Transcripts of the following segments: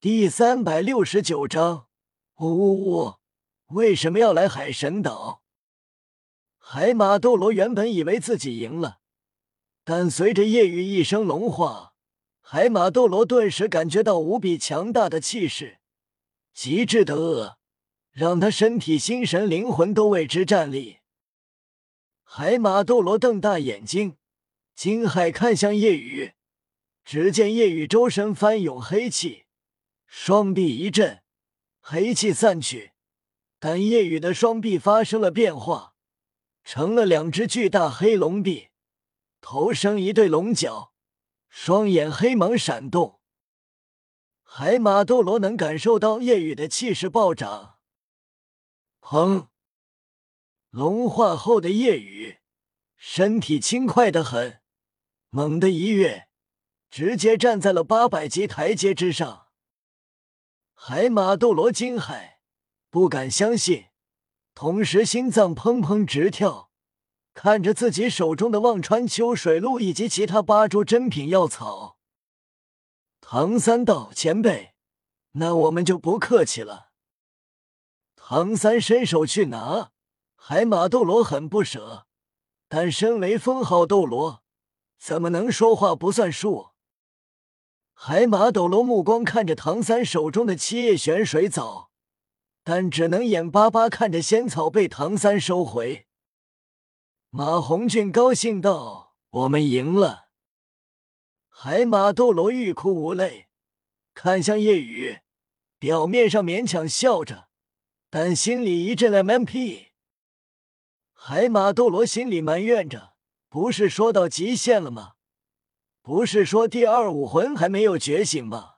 第三百六十九章，呜呜呜！为什么要来海神岛？海马斗罗原本以为自己赢了，但随着夜雨一声龙化，海马斗罗顿时感觉到无比强大的气势，极致的恶，让他身体、心神、灵魂都为之战栗。海马斗罗瞪大眼睛，惊骇看向夜雨，只见夜雨周身翻涌黑气。双臂一震，黑气散去，但夜雨的双臂发生了变化，成了两只巨大黑龙臂，头生一对龙角，双眼黑芒闪动。海马斗罗能感受到夜雨的气势暴涨。砰！龙化后的夜雨身体轻快的很，猛地一跃，直接站在了八百级台阶之上。海马斗罗惊骇，不敢相信，同时心脏砰砰直跳，看着自己手中的忘川秋水露以及其他八株珍品药草。唐三道前辈，那我们就不客气了。唐三伸手去拿，海马斗罗很不舍，但身为封号斗罗，怎么能说话不算数？海马斗罗目光看着唐三手中的七叶玄水藻，但只能眼巴巴看着仙草被唐三收回。马红俊高兴道：“我们赢了！”海马斗罗欲哭无泪，看向夜雨，表面上勉强笑着，但心里一阵 MMP。海马斗罗心里埋怨着：“不是说到极限了吗？”不是说第二武魂还没有觉醒吗？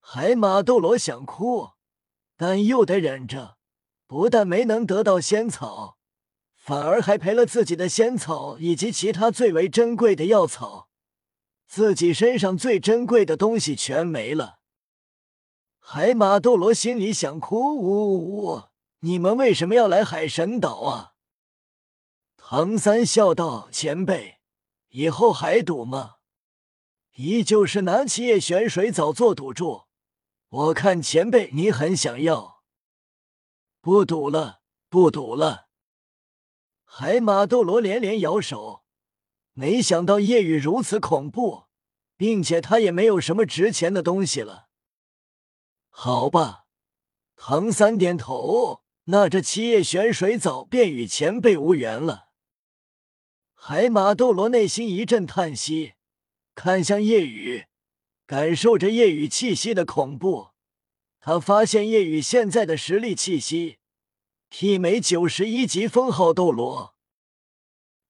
海马斗罗想哭，但又得忍着。不但没能得到仙草，反而还赔了自己的仙草以及其他最为珍贵的药草，自己身上最珍贵的东西全没了。海马斗罗心里想哭，呜呜呜！你们为什么要来海神岛啊？唐三笑道：“前辈。”以后还赌吗？依旧是拿七叶玄水藻做赌注。我看前辈你很想要，不赌了，不赌了。海马斗罗连连摇手，没想到夜雨如此恐怖，并且他也没有什么值钱的东西了。好吧，唐三点头，那这七叶玄水藻便与前辈无缘了。海马斗罗内心一阵叹息，看向夜雨，感受着夜雨气息的恐怖。他发现夜雨现在的实力气息，媲美九十一级封号斗罗，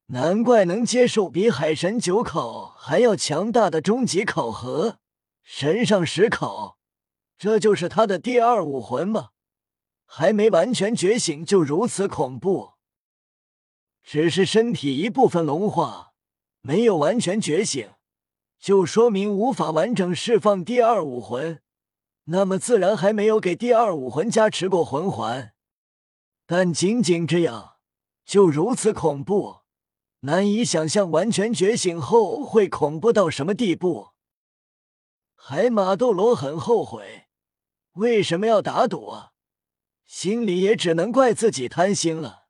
难怪能接受比海神九考还要强大的终极考核——神上十考。这就是他的第二武魂吗？还没完全觉醒就如此恐怖？只是身体一部分龙化，没有完全觉醒，就说明无法完整释放第二武魂，那么自然还没有给第二武魂加持过魂环。但仅仅这样就如此恐怖，难以想象完全觉醒后会恐怖到什么地步。海马斗罗很后悔，为什么要打赌啊？心里也只能怪自己贪心了。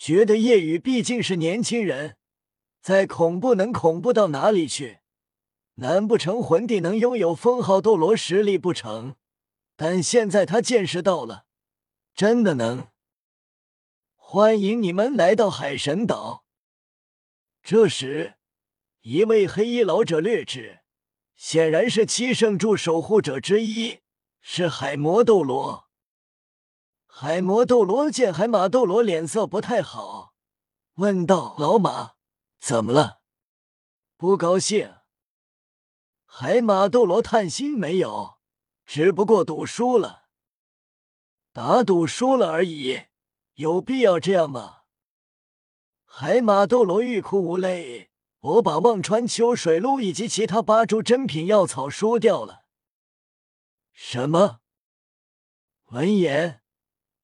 觉得夜雨毕竟是年轻人，再恐怖能恐怖到哪里去？难不成魂帝能拥有封号斗罗实力不成？但现在他见识到了，真的能。欢迎你们来到海神岛。这时，一位黑衣老者略指，显然是七圣柱守护者之一，是海魔斗罗。海魔斗罗见海马斗罗脸色不太好，问道：“老马，怎么了？不高兴？”海马斗罗叹息：“没有，只不过赌输了，打赌输了而已，有必要这样吗？”海马斗罗欲哭无泪：“我把忘川秋水露以及其他八株珍品药草输掉了。”什么？闻言。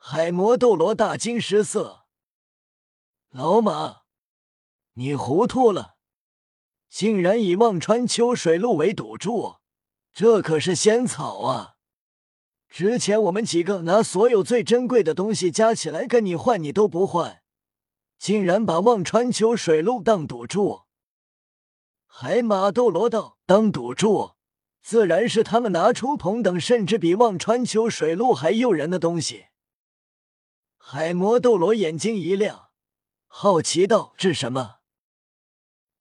海魔斗罗大惊失色：“老马，你糊涂了！竟然以忘川秋水露为赌注，这可是仙草啊！之前我们几个拿所有最珍贵的东西加起来跟你换，你都不换，竟然把忘川秋水路当赌注。海马斗罗道当赌注，自然是他们拿出同等甚至比忘川秋水路还诱人的东西。海魔斗罗眼睛一亮，好奇道：“是什么？”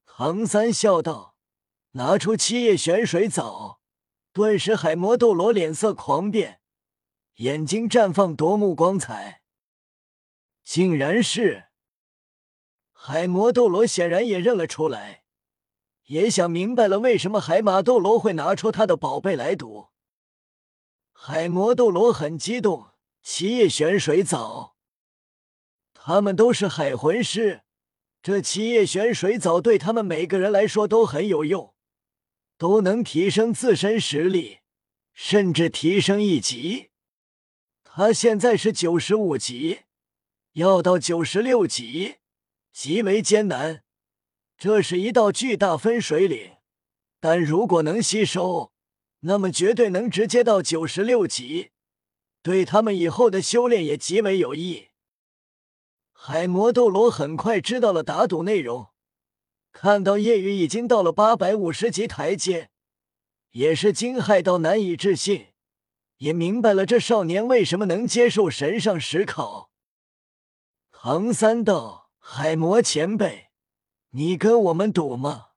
唐三笑道：“拿出七叶玄水藻。”顿时，海魔斗罗脸色狂变，眼睛绽放夺目光彩。竟然是海魔斗罗，显然也认了出来，也想明白了为什么海马斗罗会拿出他的宝贝来赌。海魔斗罗很激动，七叶玄水藻，他们都是海魂师，这七叶玄水藻对他们每个人来说都很有用。都能提升自身实力，甚至提升一级。他现在是九十五级，要到九十六级极为艰难。这是一道巨大分水岭，但如果能吸收，那么绝对能直接到九十六级，对他们以后的修炼也极为有益。海魔斗罗很快知道了打赌内容。看到叶雨已经到了八百五十级台阶，也是惊骇到难以置信，也明白了这少年为什么能接受神上十考。唐三道：“海魔前辈，你跟我们赌吗？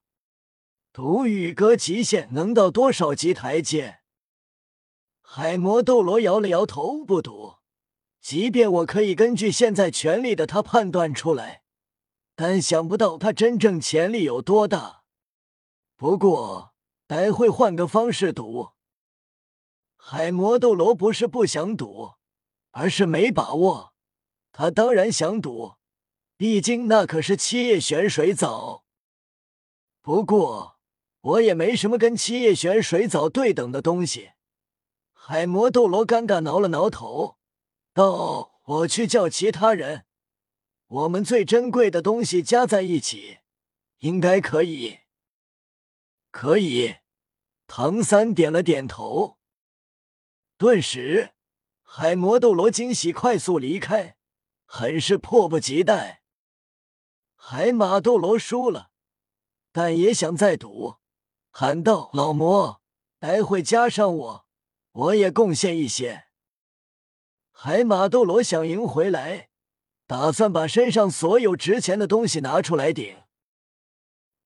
赌宇哥极限能到多少级台阶？”海魔斗罗摇了摇头，不赌。即便我可以根据现在权力的他判断出来。但想不到他真正潜力有多大。不过，待会换个方式赌。海魔斗罗不是不想赌，而是没把握。他当然想赌，毕竟那可是七叶玄水藻。不过，我也没什么跟七叶玄水藻对等的东西。海魔斗罗尴尬挠了挠头，道：“我去叫其他人。”我们最珍贵的东西加在一起，应该可以。可以，唐三点了点头。顿时，海魔斗罗惊喜，快速离开，很是迫不及待。海马斗罗输了，但也想再赌，喊道：“老魔，待会加上我，我也贡献一些。”海马斗罗想赢回来。打算把身上所有值钱的东西拿出来顶。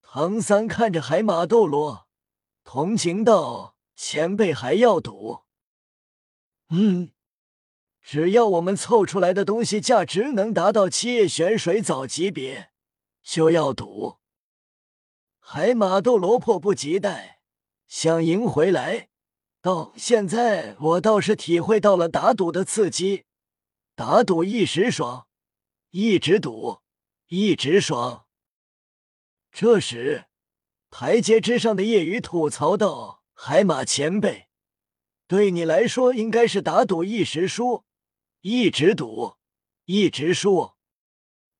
唐三看着海马斗罗，同情道：“前辈还要赌？嗯，只要我们凑出来的东西价值能达到七叶玄水藻级别，就要赌。”海马斗罗迫不及待，想赢回来。到现在，我倒是体会到了打赌的刺激，打赌一时爽。一直赌，一直爽。这时，台阶之上的夜雨吐槽道：“海马前辈，对你来说应该是打赌一时输，一直赌，一直输。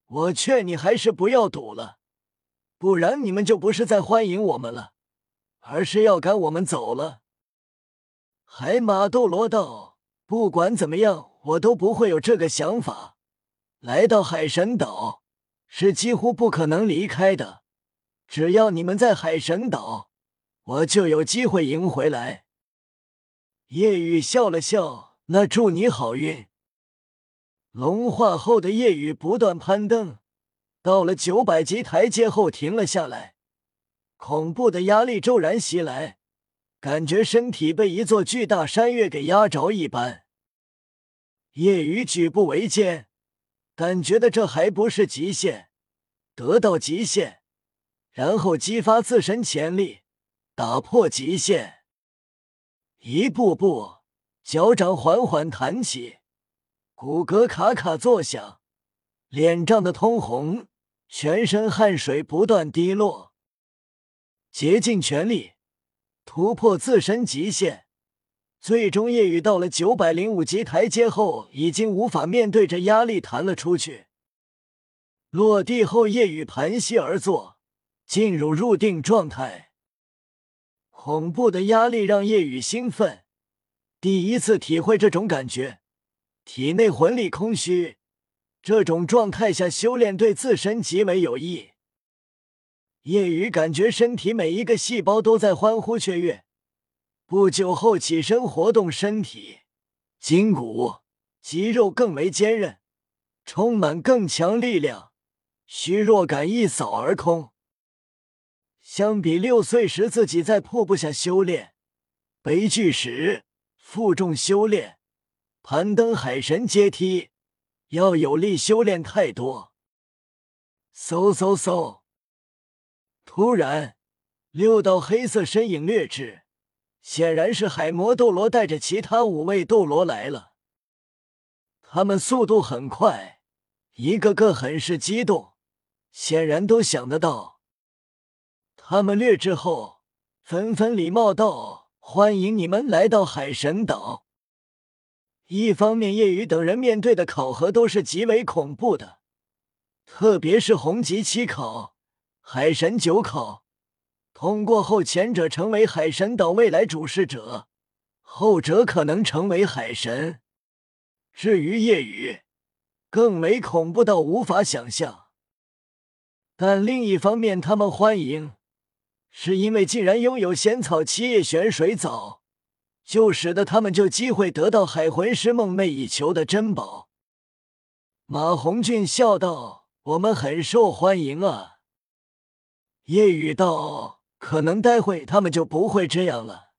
我劝你还是不要赌了，不然你们就不是在欢迎我们了，而是要赶我们走了。”海马斗罗道：“不管怎么样，我都不会有这个想法。”来到海神岛是几乎不可能离开的，只要你们在海神岛，我就有机会赢回来。夜雨笑了笑，那祝你好运。龙化后的夜雨不断攀登，到了九百级台阶后停了下来，恐怖的压力骤然袭来，感觉身体被一座巨大山岳给压着一般。夜雨举步维艰。感觉的这还不是极限，得到极限，然后激发自身潜力，打破极限。一步步，脚掌缓缓弹起，骨骼咔咔作响，脸涨得通红，全身汗水不断滴落，竭尽全力突破自身极限。最终，夜雨到了九百零五级台阶后，已经无法面对着压力，弹了出去。落地后，夜雨盘膝而坐，进入入定状态。恐怖的压力让夜雨兴奋，第一次体会这种感觉，体内魂力空虚。这种状态下修炼对自身极为有益。叶雨感觉身体每一个细胞都在欢呼雀跃。不久后起身活动身体，筋骨、肌肉更为坚韧，充满更强力量，虚弱感一扫而空。相比六岁时自己在瀑布下修炼、背巨石、负重修炼、攀登海神阶梯。要有力修炼太多。嗖嗖嗖！突然，六道黑色身影掠至，显然是海魔斗罗带着其他五位斗罗来了。他们速度很快，一个个很是激动，显然都想得到。他们掠至后，纷纷礼貌道：“欢迎你们来到海神岛。”一方面，叶雨等人面对的考核都是极为恐怖的，特别是红级七考、海神九考，通过后，前者成为海神岛未来主事者，后者可能成为海神。至于夜雨，更为恐怖到无法想象。但另一方面，他们欢迎，是因为既然拥有仙草七叶玄水藻。就使得他们就机会得到海魂师梦寐以求的珍宝。马红俊笑道：“我们很受欢迎啊。”夜雨道：“可能待会他们就不会这样了。”